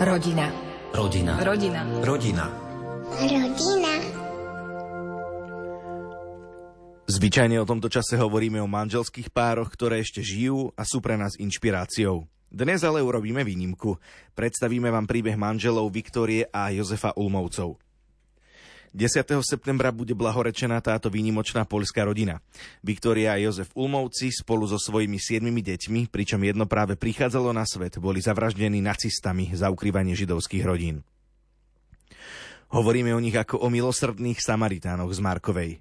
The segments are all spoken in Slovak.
Rodina. Rodina. Rodina. Rodina. Rodina. Zvyčajne o tomto čase hovoríme o manželských pároch, ktoré ešte žijú a sú pre nás inšpiráciou. Dnes ale urobíme výnimku. Predstavíme vám príbeh manželov Viktorie a Jozefa Ulmovcov. 10. septembra bude blahorečená táto výnimočná poľská rodina. Viktória a Jozef Ulmovci spolu so svojimi siedmimi deťmi, pričom jedno práve prichádzalo na svet, boli zavraždení nacistami za ukrývanie židovských rodín. Hovoríme o nich ako o milosrdných Samaritánoch z Markovej.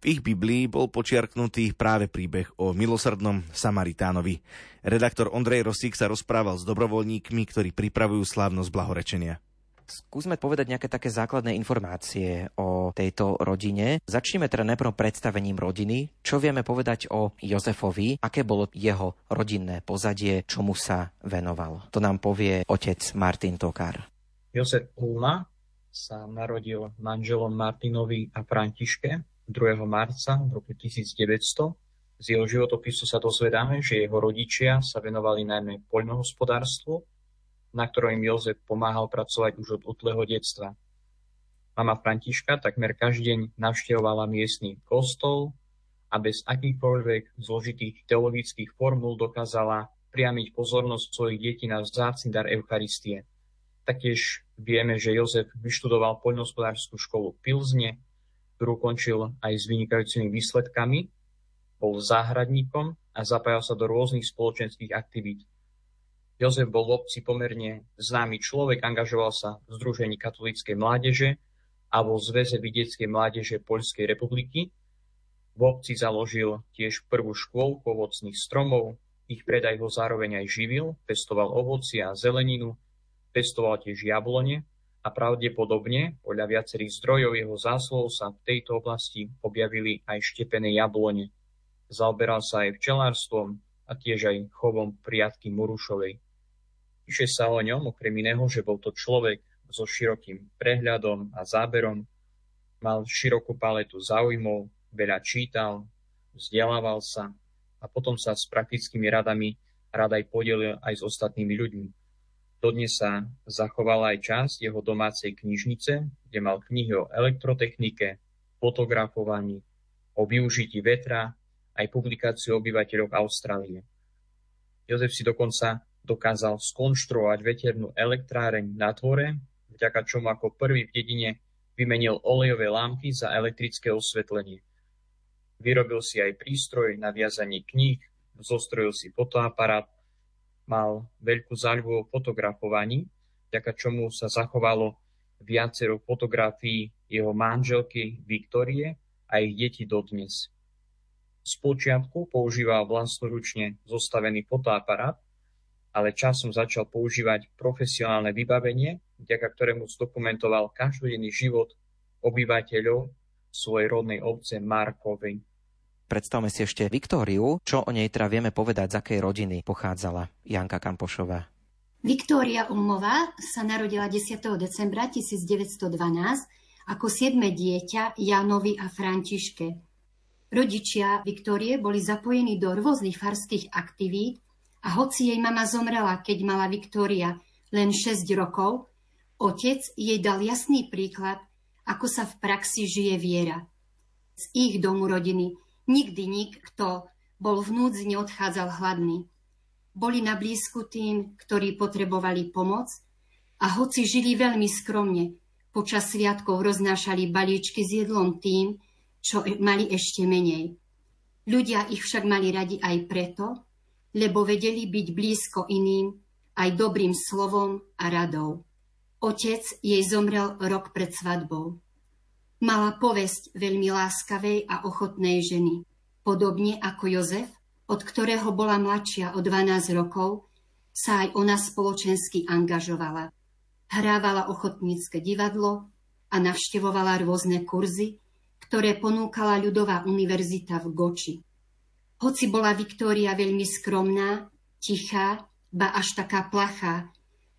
V ich Biblii bol počiarknutý práve príbeh o milosrdnom Samaritánovi. Redaktor Ondrej Rosík sa rozprával s dobrovoľníkmi, ktorí pripravujú slávnosť blahorečenia. Skúsme povedať nejaké také základné informácie o tejto rodine. Začneme teda najprv predstavením rodiny. Čo vieme povedať o Jozefovi? Aké bolo jeho rodinné pozadie? Čomu sa venoval? To nám povie otec Martin Tokár. Jozef Ulma sa narodil manželom Martinovi a Františke 2. marca v roku 1900. Z jeho životopisu sa dozvedáme, že jeho rodičia sa venovali najmä poľnohospodárstvu na ktorom im Jozef pomáhal pracovať už od útleho detstva. Mama Františka takmer každý deň navštevovala miestny kostol a bez akýchkoľvek zložitých teologických formul dokázala priamiť pozornosť svojich detí na vzácny dar Eucharistie. Taktiež vieme, že Jozef vyštudoval poľnohospodárskú školu Pilzne, ktorú končil aj s vynikajúcimi výsledkami, bol záhradníkom a zapájal sa do rôznych spoločenských aktivít. Jozef bol v obci pomerne známy človek, angažoval sa v Združení katolíckej mládeže a vo Zväze vidieckej mládeže Poľskej republiky. V obci založil tiež prvú škôlku ovocných stromov, ich predaj ho zároveň aj živil, pestoval ovoci a zeleninu, pestoval tiež jablone a pravdepodobne, podľa viacerých zdrojov jeho záslov sa v tejto oblasti objavili aj štepené jablone. Zaoberal sa aj včelárstvom a tiež aj chovom priatky Murušovej. Píše sa o ňom okrem iného, že bol to človek so širokým prehľadom a záberom, mal širokú paletu záujmov, veľa čítal, vzdelával sa a potom sa s praktickými radami rád aj podelil aj s ostatnými ľuďmi. Dodnes sa zachovala aj časť jeho domácej knižnice, kde mal knihy o elektrotechnike, fotografovaní, o využití vetra, aj publikáciu obyvateľov Austrálie. Jozef si dokonca dokázal skonštruovať veternú elektráreň na tvore, vďaka čomu ako prvý v dedine vymenil olejové lámpy za elektrické osvetlenie. Vyrobil si aj prístroj na viazanie kníh, zostrojil si fotoaparát, mal veľkú záľubu o fotografovaní, vďaka čomu sa zachovalo viacero fotografií jeho manželky Viktorie a ich deti dodnes. Spočiatku používal vlastnoručne zostavený fotoaparát, ale časom začal používať profesionálne vybavenie, vďaka ktorému zdokumentoval každodenný život obyvateľov svojej rodnej obce Markovej. Predstavme si ešte Viktóriu. Čo o nej teda vieme povedať, z akej rodiny pochádzala Janka Kampošová? Viktória Umová sa narodila 10. decembra 1912 ako siedme dieťa Janovi a Františke. Rodičia Viktórie boli zapojení do rôznych farských aktivít a hoci jej mama zomrela, keď mala Viktória len 6 rokov, otec jej dal jasný príklad, ako sa v praxi žije viera. Z ich domu rodiny nikdy nikto bol v núdzi neodchádzal hladný. Boli na blízku tým, ktorí potrebovali pomoc a hoci žili veľmi skromne, počas sviatkov roznášali balíčky s jedlom tým, čo mali ešte menej. Ľudia ich však mali radi aj preto, lebo vedeli byť blízko iným aj dobrým slovom a radou. Otec jej zomrel rok pred svadbou. Mala povesť veľmi láskavej a ochotnej ženy. Podobne ako Jozef, od ktorého bola mladšia o 12 rokov, sa aj ona spoločensky angažovala. Hrávala ochotnícke divadlo a navštevovala rôzne kurzy, ktoré ponúkala ľudová univerzita v Goči. Hoci bola Viktória veľmi skromná, tichá, ba až taká plachá,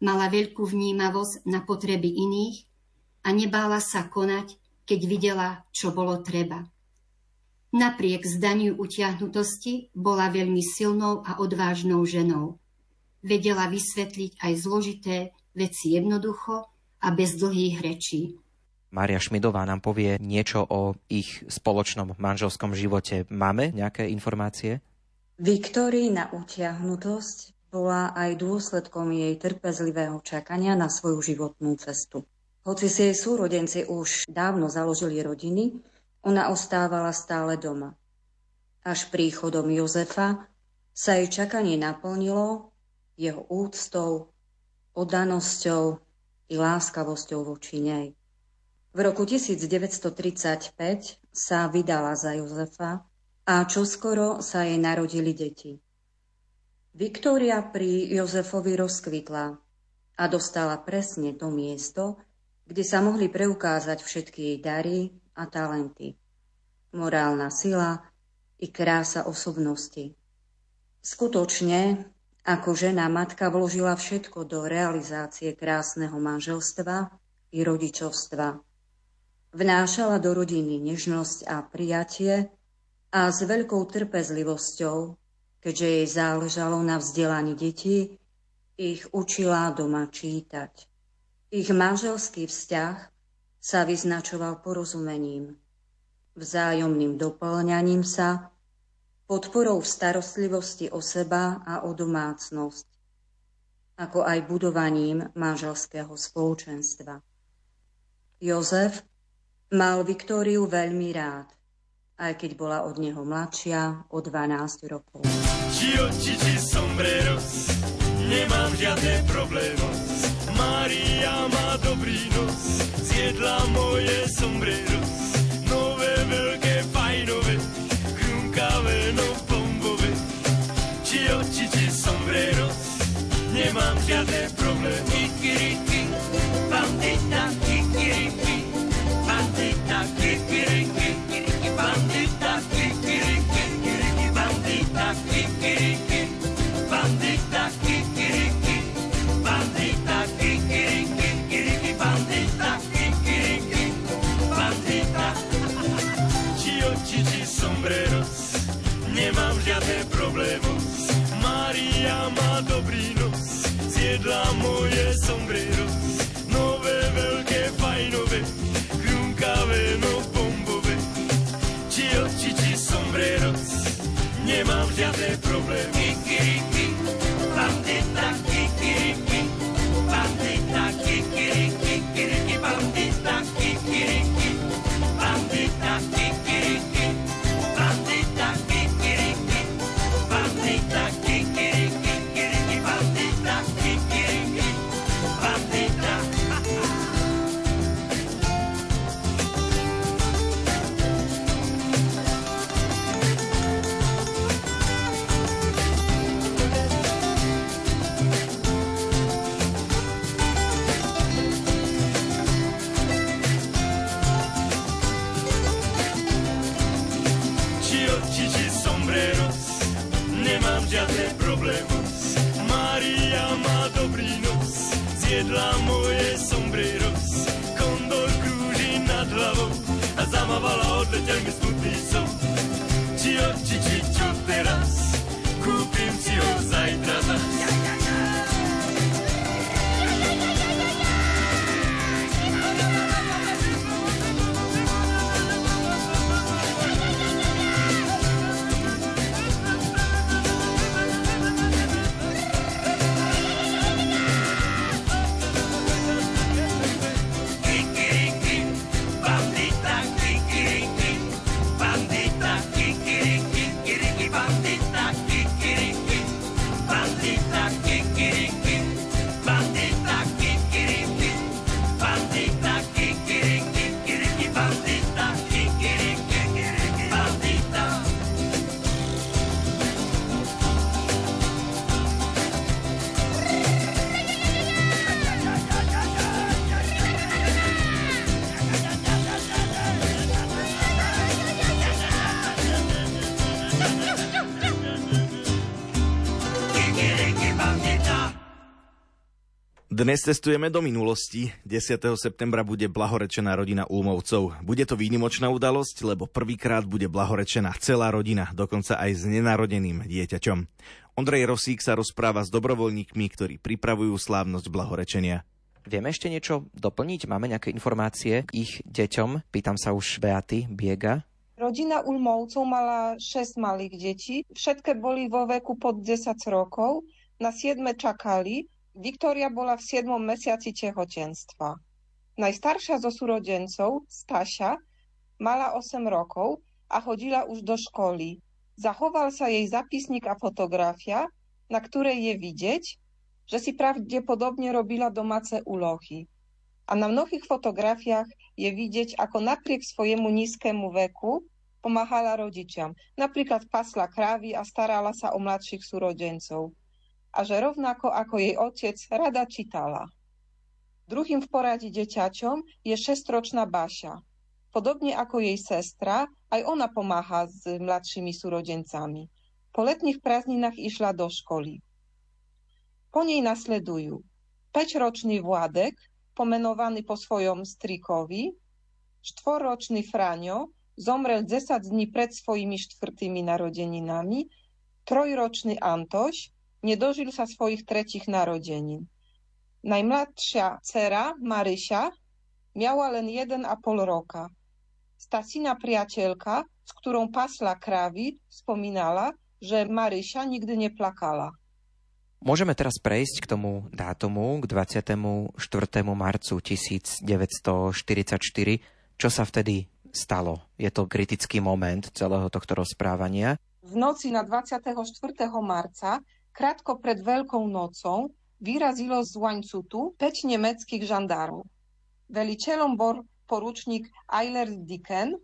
mala veľkú vnímavosť na potreby iných a nebála sa konať, keď videla, čo bolo treba. Napriek zdaniu utiahnutosti bola veľmi silnou a odvážnou ženou. vedela vysvetliť aj zložité veci jednoducho a bez dlhých rečí. Mária Šmidová nám povie niečo o ich spoločnom manželskom živote. Máme nejaké informácie? Viktorína utiahnutosť bola aj dôsledkom jej trpezlivého čakania na svoju životnú cestu. Hoci si jej súrodenci už dávno založili rodiny, ona ostávala stále doma. Až príchodom Jozefa sa jej čakanie naplnilo jeho úctou, oddanosťou i láskavosťou voči nej. V roku 1935 sa vydala za Jozefa a čoskoro sa jej narodili deti. Viktória pri Jozefovi rozkvitla a dostala presne to miesto, kde sa mohli preukázať všetky jej dary a talenty. Morálna sila i krása osobnosti. Skutočne, ako žena matka vložila všetko do realizácie krásneho manželstva i rodičovstva Vnášala do rodiny nežnosť a prijatie a s veľkou trpezlivosťou, keďže jej záležalo na vzdelaní detí, ich učila doma čítať. Ich manželský vzťah sa vyznačoval porozumením, vzájomným doplňaním sa, podporou v starostlivosti o seba a o domácnosť, ako aj budovaním manželského spoločenstva. Jozef Mal Viktóriu veľmi rád, aj keď bola od neho mladšia o 12 rokov. Či sombreros, nemám žiadne problémos. Maria má dobrý nos, zjedla moje sombreros. Nové, veľké, fajnové, chrumkavé, no bombové. Či oči, či sombreros, nemám žiadne problémy. Kikiriki, bandita, moje sombreros. Nové, veľké, fajnové, no bombové, či oči, či sombreros, nemám žiadne problémy. Dnes cestujeme do minulosti. 10. septembra bude blahorečená rodina Ulmovcov. Bude to výnimočná udalosť, lebo prvýkrát bude blahorečená celá rodina, dokonca aj s nenarodeným dieťaťom. Ondrej Rosík sa rozpráva s dobrovoľníkmi, ktorí pripravujú slávnosť blahorečenia. Vieme ešte niečo doplniť? Máme nejaké informácie k ich deťom? Pýtam sa už Beaty Biega. Rodina Ulmovcov mala 6 malých detí. Všetké boli vo veku pod 10 rokov. Na 7 čakali. Viktória bola v 7. mesiaci tehotenstva. Najstaršia zo súrodencov, Staša, mala 8 rokov a chodila už do školy. Zachoval sa jej zapisník a fotografia, na ktorej je vidieť, že si pravdepodobne robila domáce úlohy. A na mnohých fotografiách je vidieť, ako napriek svojemu nízkemu veku pomáhala rodičom. Napríklad pasla krávy a starala sa o mladších súrodencov. A že rovnako ako jej otec rada čítala. Druhým v poradí deťačom je šestročná Baša. Podobne ako jej sestra, aj ona pomáha s mladšími súrodencami. Po letných prázdninách išla do školy. Po nej nasledujú 5-ročný Vladek, pomenovaný po svojom strikovi, štvorročný Fraňo, zomrel 10 dní pred svojimi štvrtými narodeninami, trojročný Antoš, nedožil sa svojich tretich narodenín. Najmladšia dcera, Maryša, miała len 1,5 roka. Stasina priateľka, s ktorou pasla krávy, spomínala, že Maryša nikdy neplakala. Môžeme teraz prejsť k tomu dátumu, k 24. marcu 1944. Čo sa vtedy stalo? Je to kritický moment celého tohto rozprávania. V noci na 24. marca, krátko pred Veľkou nocou, vyrazilo z Łańcutu 5 nemeckých žandárov. Veliteľom bol poručník Eiler Dicken,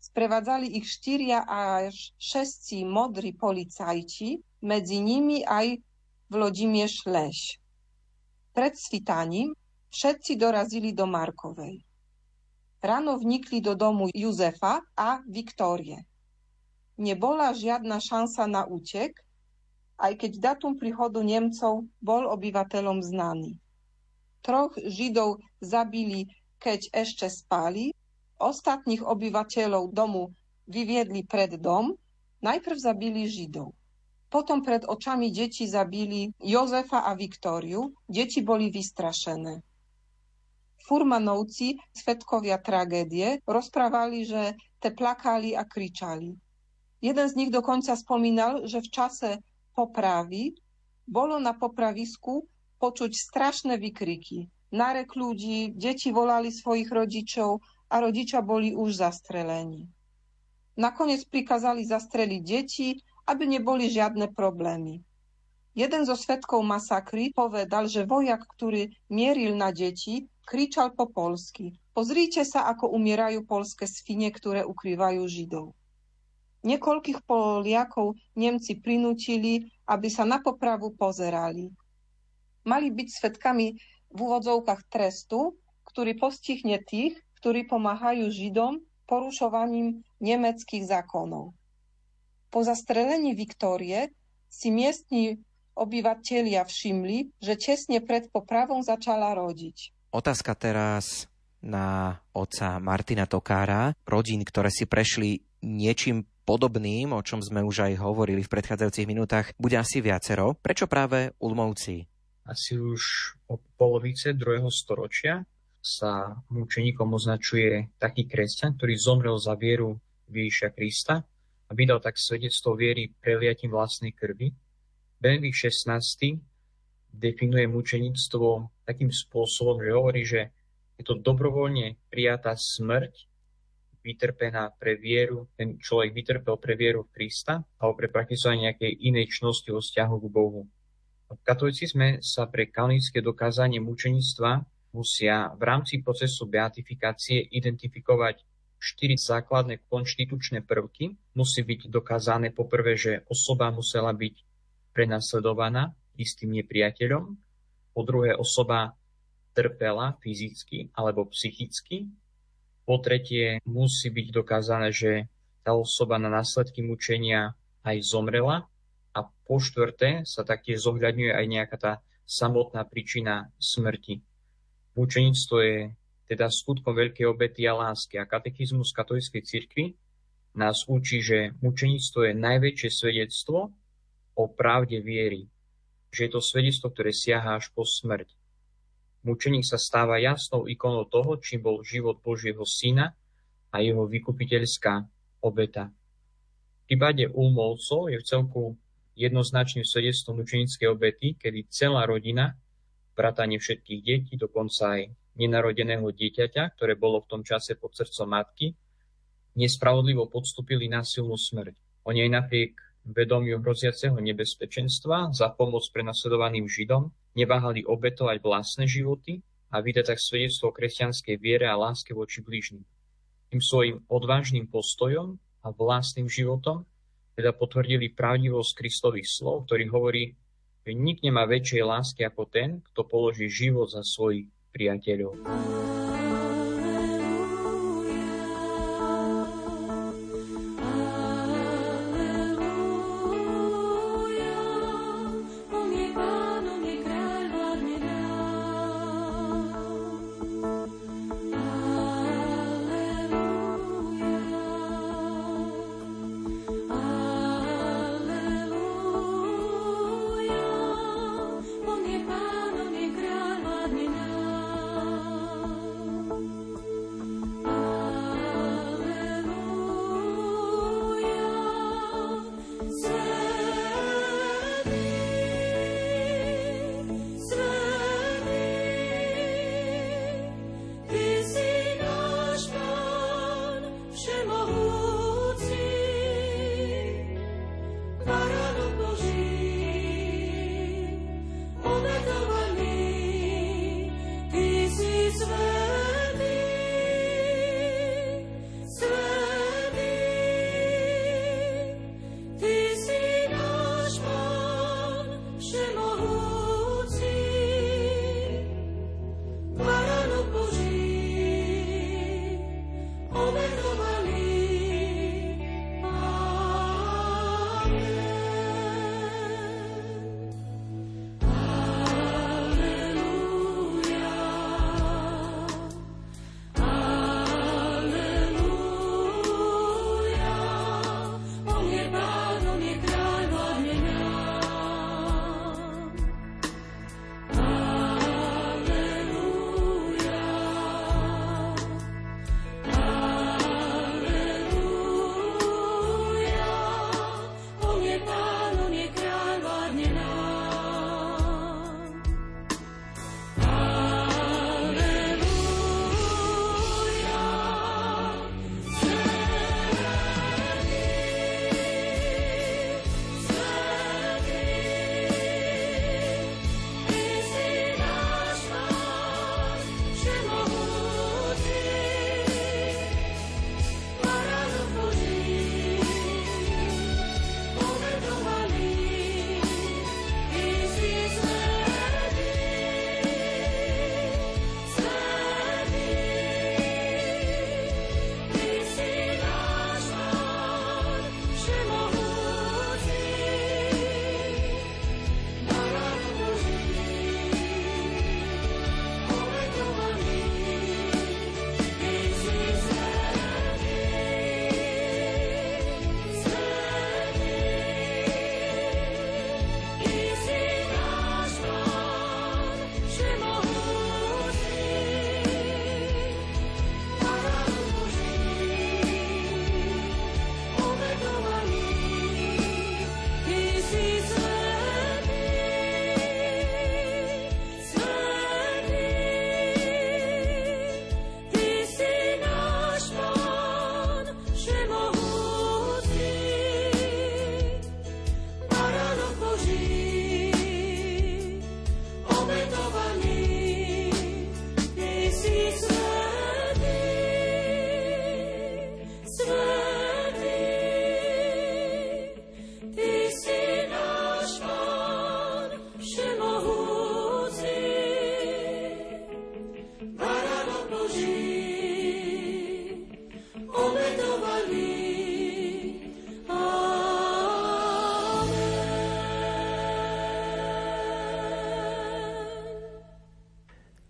sprevádzali ich štyria až šestí modrí policajti, medzi nimi aj Vlodimierz Leś. Pred svitaním všetci dorazili do Markovej. Ráno vnikli do domu Józefa a Viktórie. Nebola žiadna šansa na útek, aj keď datum príchodu Nemcov bol obyvateľom znaný. Troch Židov zabili, keď ešte spali, ostatných obyvateľov domu vyviedli pred dom, najprv zabili Židov. Potom pred očami deti zabili Jozefa a Viktóriu. Deti boli vystrašené. Furmanovci, svetkovia tragédie, rozprávali, že te plakali a kričali. Jeden z nich dokonca spomínal, že v čase popravy bolo na popravisku počuť strašné vykriky. Narek ľudí, deti volali svojich rodičov a rodičia boli už zastrelení. Nakoniec prikázali zastreliť deti aby neboli žiadne problémy. Jeden zo svetkov masakry povedal, že vojak, ktorý mieril na deti, kričal po polsky. Pozrite sa, ako umierajú polské svine, ktoré ukrývajú Židov. Niekoľkých Poliakov Nemci prinútili, aby sa na popravu pozerali. Mali byť svetkami v úvodzovkách trestu, ktorý postihne tých, ktorí pomáhajú Židom porušovaním nemeckých zákonov. Po zastrelení Viktórie si miestni obyvatelia všimli, že tesne pred popravou začala rodiť. Otázka teraz na otca Martina Tokára, rodín, ktoré si prešli niečím podobným, o čom sme už aj hovorili v predchádzajúcich minútach, bude asi viacero. Prečo práve Ulmovci? Asi už od polovice druhého storočia sa mučeníkom označuje taký kresťan, ktorý zomrel za vieru Ježiša Krista a vydal tak svedectvo viery preliatím vlastnej krvi. Benedikt XVI definuje mučenictvo takým spôsobom, že hovorí, že je to dobrovoľne prijatá smrť, vytrpená pre vieru, ten človek vytrpel pre vieru v Krista alebo pre praktizovanie nejakej inej čnosti o vzťahu k Bohu. V katolicizme sa pre kanonické dokázanie mučenictva musia v rámci procesu beatifikácie identifikovať štyri základné konštitučné prvky. Musí byť dokázané poprvé, že osoba musela byť prenasledovaná istým nepriateľom, po druhé osoba trpela fyzicky alebo psychicky, po tretie musí byť dokázané, že tá osoba na následky mučenia aj zomrela a po štvrté sa taktiež zohľadňuje aj nejaká tá samotná príčina smrti. Mučenictvo je teda skutkom veľkej obety a lásky. A katechizmus katolíckej cirkvi nás učí, že mučenictvo je najväčšie svedectvo o pravde viery, že je to svedectvo, ktoré siaha až po smrť. Mučeník sa stáva jasnou ikonou toho, čím bol život Božieho syna a jeho vykupiteľská obeta. V prípade Ulmovcov je v celku jednoznačným svedectvom mučenickej obety, kedy celá rodina, vrátane všetkých detí, dokonca aj nenarodeného dieťaťa, ktoré bolo v tom čase pod srdcom matky, nespravodlivo podstúpili násilnú smrť. Oni aj napriek vedomiu hroziaceho nebezpečenstva za pomoc prenasledovaným Židom neváhali obetovať vlastné životy a vydať tak svedectvo o kresťanskej viere a láske voči blížnym. Tým svojim odvážnym postojom a vlastným životom teda potvrdili pravdivosť Kristových slov, ktorý hovorí, že nik nemá väčšej lásky ako ten, kto položí život za svojich priateľov.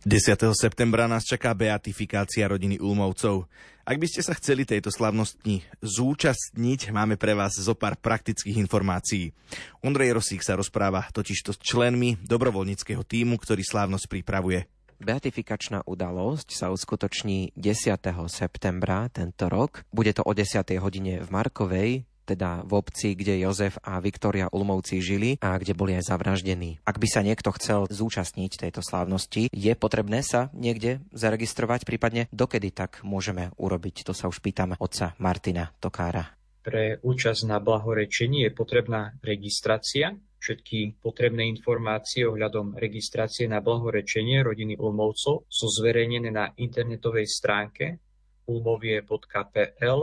10. septembra nás čaká beatifikácia rodiny Ulmovcov. Ak by ste sa chceli tejto slavnosti zúčastniť, máme pre vás zo pár praktických informácií. Ondrej Rosík sa rozpráva totižto s členmi dobrovoľníckého týmu, ktorý slávnosť pripravuje. Beatifikačná udalosť sa uskutoční 10. septembra tento rok. Bude to o 10. hodine v Markovej, teda v obci, kde Jozef a Viktoria Ulmovci žili a kde boli aj zavraždení. Ak by sa niekto chcel zúčastniť tejto slávnosti, je potrebné sa niekde zaregistrovať, prípadne dokedy tak môžeme urobiť? To sa už pýtam otca Martina Tokára. Pre účasť na blahorečení je potrebná registrácia. Všetky potrebné informácie ohľadom registrácie na blahorečenie rodiny Ulmovcov sú zverejnené na internetovej stránke ulmovie.pl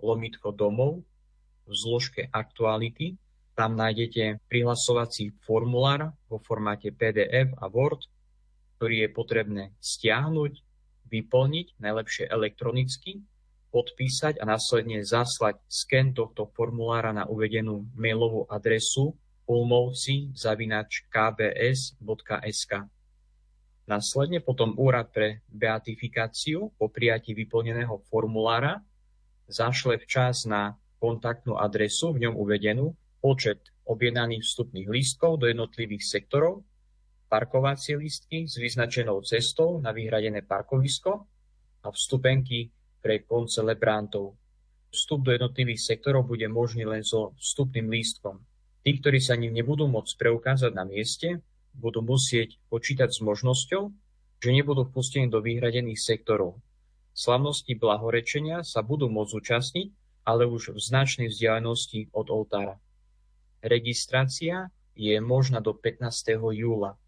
lomitko domov v zložke aktuality. Tam nájdete prihlasovací formulár vo formáte PDF a Word, ktorý je potrebné stiahnuť, vyplniť, najlepšie elektronicky, podpísať a následne zaslať sken tohto formulára na uvedenú mailovú adresu ulmovci.kbs.sk. Následne potom Úrad pre beatifikáciu po prijatí vyplneného formulára zašle včas na kontaktnú adresu v ňom uvedenú, počet objednaných vstupných lístkov do jednotlivých sektorov, parkovacie lístky s vyznačenou cestou na vyhradené parkovisko a vstupenky pre koncelebrantov. Vstup do jednotlivých sektorov bude možný len so vstupným lístkom. Tí, ktorí sa ním nebudú môcť preukázať na mieste, budú musieť počítať s možnosťou, že nebudú vpustení do vyhradených sektorov. Slavnosti blahorečenia sa budú môcť zúčastniť ale už v značnej vzdialenosti od oltára. Registrácia je možná do 15. júla.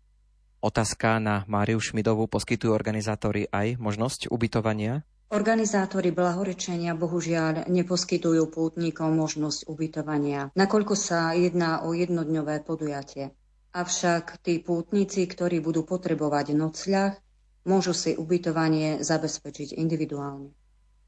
Otázka na Máriu Šmidovú. Poskytujú organizátori aj možnosť ubytovania? Organizátori blahorečenia bohužiaľ neposkytujú pútnikom možnosť ubytovania, nakoľko sa jedná o jednodňové podujatie. Avšak tí pútnici, ktorí budú potrebovať nocľah, môžu si ubytovanie zabezpečiť individuálne.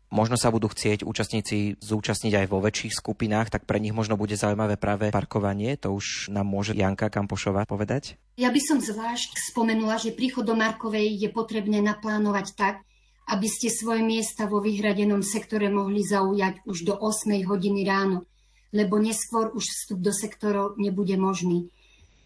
Možno sa budú chcieť účastníci zúčastniť aj vo väčších skupinách, tak pre nich možno bude zaujímavé práve parkovanie. To už nám môže Janka Kampošová povedať? Ja by som zvlášť spomenula, že príchod do Markovej je potrebné naplánovať tak, aby ste svoje miesta vo vyhradenom sektore mohli zaujať už do 8 hodiny ráno, lebo neskôr už vstup do sektorov nebude možný.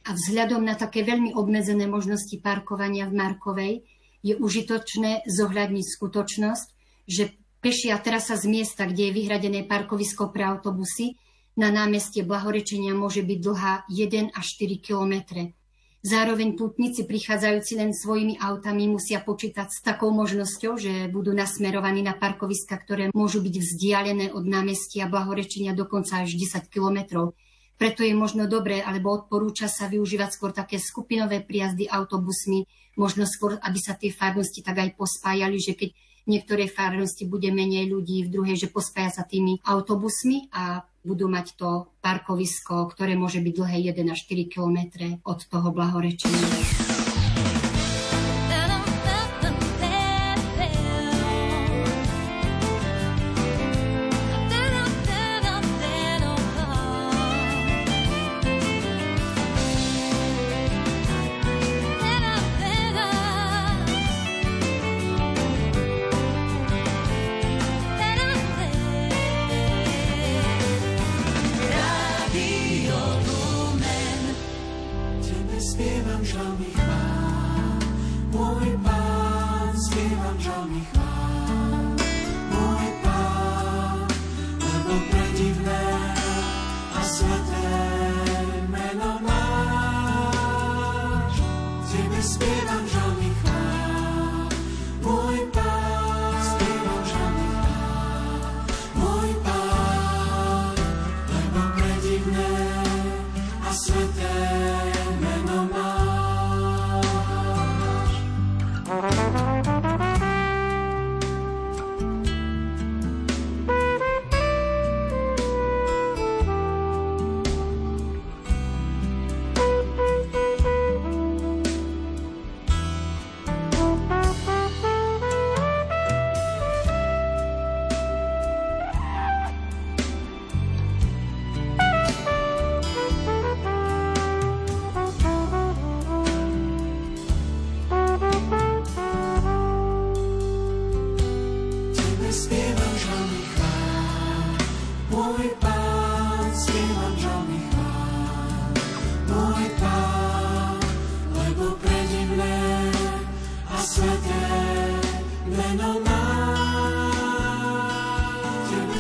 A vzhľadom na také veľmi obmedzené možnosti parkovania v Markovej je užitočné zohľadniť skutočnosť, že Pešia trasa z miesta, kde je vyhradené parkovisko pre autobusy, na námestie Blahorečenia môže byť dlhá 1 až 4 kilometre. Zároveň putníci prichádzajúci len svojimi autami musia počítať s takou možnosťou, že budú nasmerovaní na parkoviska, ktoré môžu byť vzdialené od námestia Blahorečenia dokonca až 10 kilometrov. Preto je možno dobré, alebo odporúča sa využívať skôr také skupinové príjazdy autobusmi, možno skôr, aby sa tie farnosti tak aj pospájali, že keď niektorej farnosti bude menej ľudí, v druhej, že pospája sa tými autobusmi a budú mať to parkovisko, ktoré môže byť dlhé 1 až 4 kilometre od toho blahorečenia.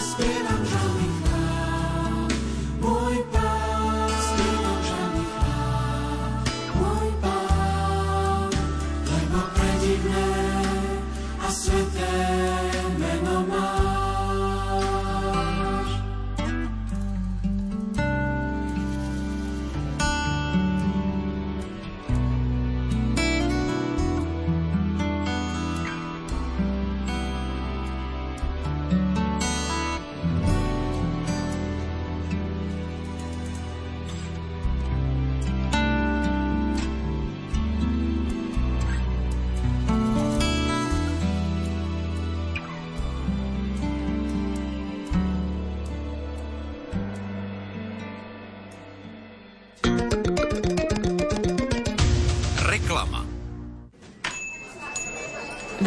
Tebe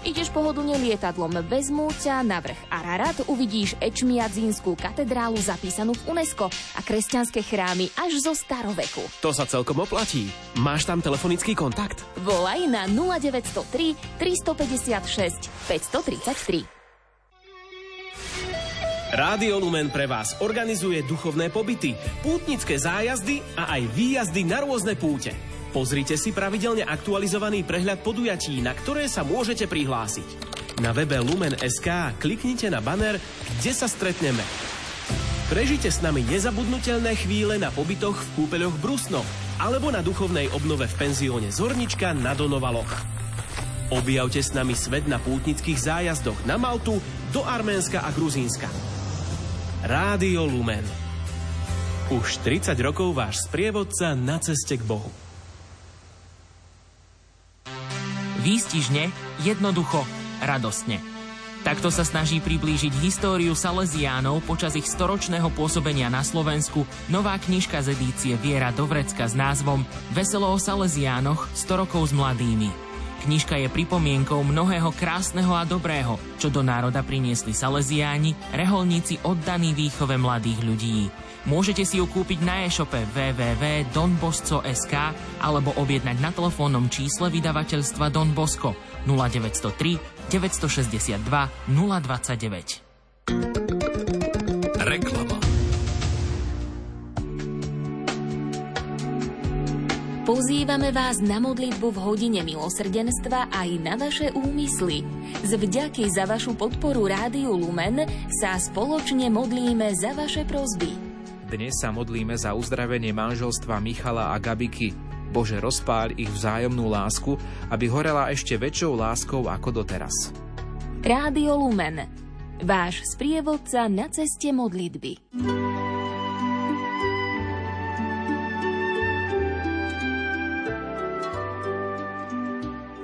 Ideš pohodlne lietadlom, vezmú ťa na vrch Ararat, uvidíš Ečmiadzínskú katedrálu zapísanú v UNESCO a kresťanské chrámy až zo staroveku. To sa celkom oplatí. Máš tam telefonický kontakt? Volaj na 0903 356 533. Rádio Lumen pre vás organizuje duchovné pobyty, pútnické zájazdy a aj výjazdy na rôzne púte. Pozrite si pravidelne aktualizovaný prehľad podujatí, na ktoré sa môžete prihlásiť. Na webe Lumen.sk kliknite na banner, kde sa stretneme. Prežite s nami nezabudnutelné chvíle na pobytoch v kúpeľoch Brusno alebo na duchovnej obnove v penzióne Zornička na Donovaloch. Objavte s nami svet na pútnických zájazdoch na Maltu, do Arménska a Gruzínska. Rádio Lumen. Už 30 rokov váš sprievodca na ceste k Bohu. Výstižne, jednoducho, radostne. Takto sa snaží priblížiť históriu Salesiánov počas ich storočného pôsobenia na Slovensku nová knižka z edície Viera Dovrecka s názvom Veselo o Salesiánoch 100 rokov s mladými. Knižka je pripomienkou mnohého krásneho a dobrého, čo do národa priniesli Salesiáni, reholníci oddaní výchove mladých ľudí. Môžete si ju kúpiť na e-shope www.donbosco.sk alebo objednať na telefónnom čísle vydavateľstva Don Bosco 0903 962 029. Pozývame vás na modlitbu v hodine milosrdenstva aj na vaše úmysly. Z vďaky za vašu podporu Rádiu Lumen sa spoločne modlíme za vaše prozby. Dnes sa modlíme za uzdravenie manželstva Michala a Gabiky. Bože, rozpáľ ich vzájomnú lásku, aby horela ešte väčšou láskou ako doteraz. Rádio Lumen. Váš sprievodca na ceste modlitby.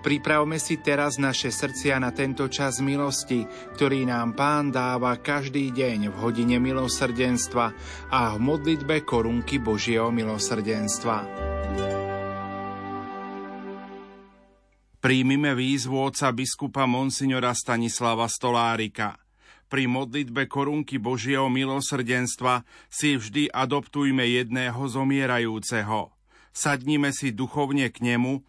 Pripravme si teraz naše srdcia na tento čas milosti, ktorý nám Pán dáva každý deň v hodine milosrdenstva a v modlitbe korunky Božieho milosrdenstva. Príjmime výzvu oca biskupa Monsignora Stanislava Stolárika. Pri modlitbe korunky Božieho milosrdenstva si vždy adoptujme jedného zomierajúceho. Sadnime si duchovne k nemu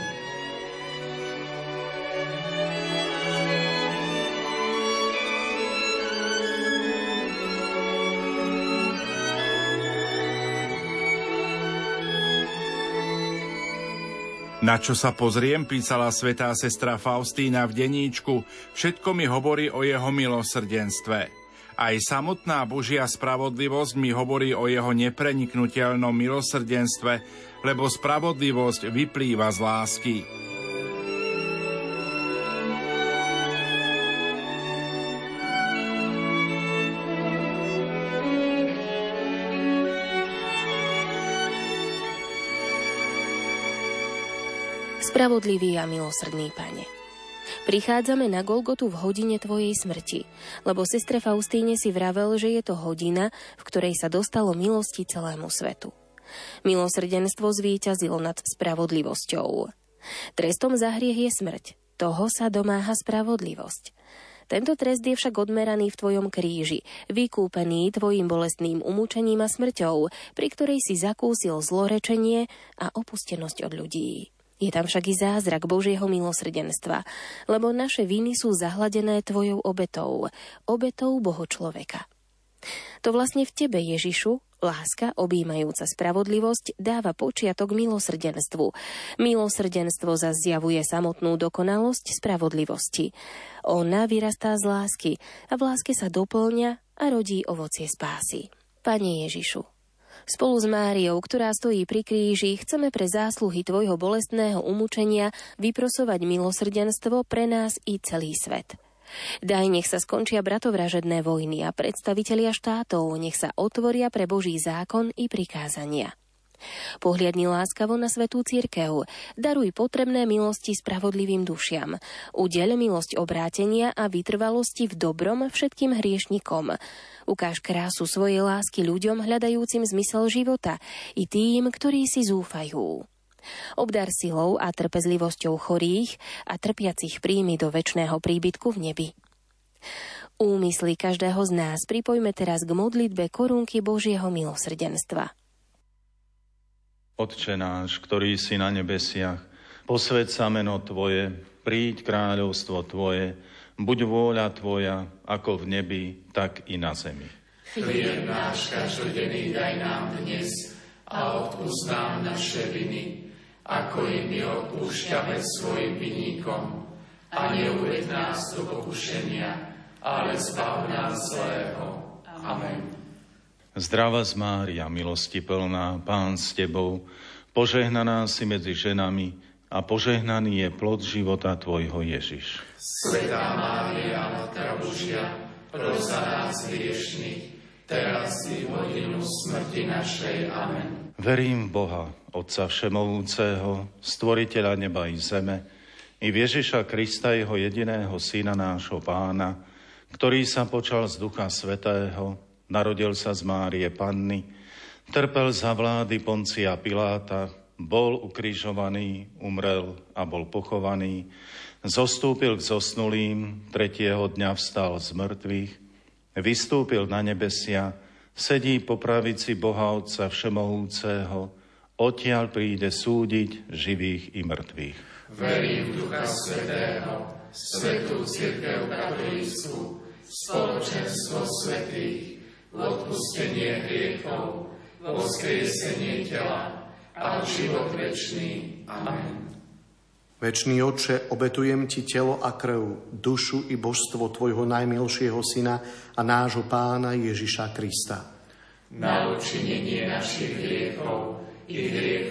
Na čo sa pozriem, písala svetá sestra Faustína v deníčku, všetko mi hovorí o jeho milosrdenstve. Aj samotná Božia spravodlivosť mi hovorí o jeho nepreniknutelnom milosrdenstve, lebo spravodlivosť vyplýva z lásky. Spravodlivý a milosrdný Pane. Prichádzame na Golgotu v hodine Tvojej smrti, lebo sestre Faustíne si vravel, že je to hodina, v ktorej sa dostalo milosti celému svetu. Milosrdenstvo zvíťazilo nad spravodlivosťou. Trestom za hriech je smrť, toho sa domáha spravodlivosť. Tento trest je však odmeraný v Tvojom kríži, vykúpený Tvojim bolestným umúčením a smrťou, pri ktorej si zakúsil zlorečenie a opustenosť od ľudí. Je tam však i zázrak Božieho milosrdenstva, lebo naše viny sú zahladené Tvojou obetou, obetou Boho človeka. To vlastne v Tebe, Ježišu, láska objímajúca spravodlivosť dáva počiatok milosrdenstvu. Milosrdenstvo zazjavuje samotnú dokonalosť spravodlivosti. Ona vyrastá z lásky a v láske sa doplňa a rodí ovocie spásy. Pane Ježišu, Spolu s Máriou, ktorá stojí pri kríži, chceme pre zásluhy Tvojho bolestného umúčenia vyprosovať milosrdenstvo pre nás i celý svet. Daj nech sa skončia bratovražedné vojny a predstavitelia štátov nech sa otvoria pre Boží zákon i prikázania. Pohliadni láskavo na svetú církev, daruj potrebné milosti spravodlivým dušiam, udeľ milosť obrátenia a vytrvalosti v dobrom všetkým hriešnikom. Ukáž krásu svojej lásky ľuďom hľadajúcim zmysel života i tým, ktorí si zúfajú. Obdar silou a trpezlivosťou chorých a trpiacich príjmy do väčšného príbytku v nebi. Úmysly každého z nás pripojme teraz k modlitbe korunky Božieho milosrdenstva. Otče náš, ktorý si na nebesiach, posved sa meno Tvoje, príď kráľovstvo Tvoje, buď vôľa Tvoja, ako v nebi, tak i na zemi. Chlieb náš každodenný daj nám dnes a odpúsť nám naše viny, ako i my odpúšťame svojim vinníkom. A neuved nás do pokušenia, ale zbav nás zlého. Amen. Zdrava z Mária, milosti plná, Pán s Tebou, požehnaná si medzi ženami a požehnaný je plod života Tvojho Ježiš. Svetá Mária, Matka Božia, pros za nás hriešných, teraz i v hodinu smrti našej. Amen. Verím v Boha, Otca Všemovúceho, Stvoriteľa neba i zeme, i v Ježiša Krista, Jeho jediného Syna, nášho Pána, ktorý sa počal z Ducha Svetého, Narodil sa z Márie Panny, trpel za vlády Poncia Piláta, bol ukrižovaný, umrel a bol pochovaný, zostúpil k zosnulým, tretieho dňa vstal z mŕtvych, vystúpil na nebesia, sedí po pravici Boha Otca Všemohúceho, odtiaľ príde súdiť živých i mŕtvych. Verím Ducha Svetého, Svetú Církev katolícku, spoločenstvo svetých, odpustenie hriechov, voskriesenie tela a život večný. Amen. Večný Oče, obetujem Ti telo a krv, dušu i božstvo Tvojho najmilšieho Syna a nášho Pána Ježiša Krista. Na učinenie našich hriechov i hriechov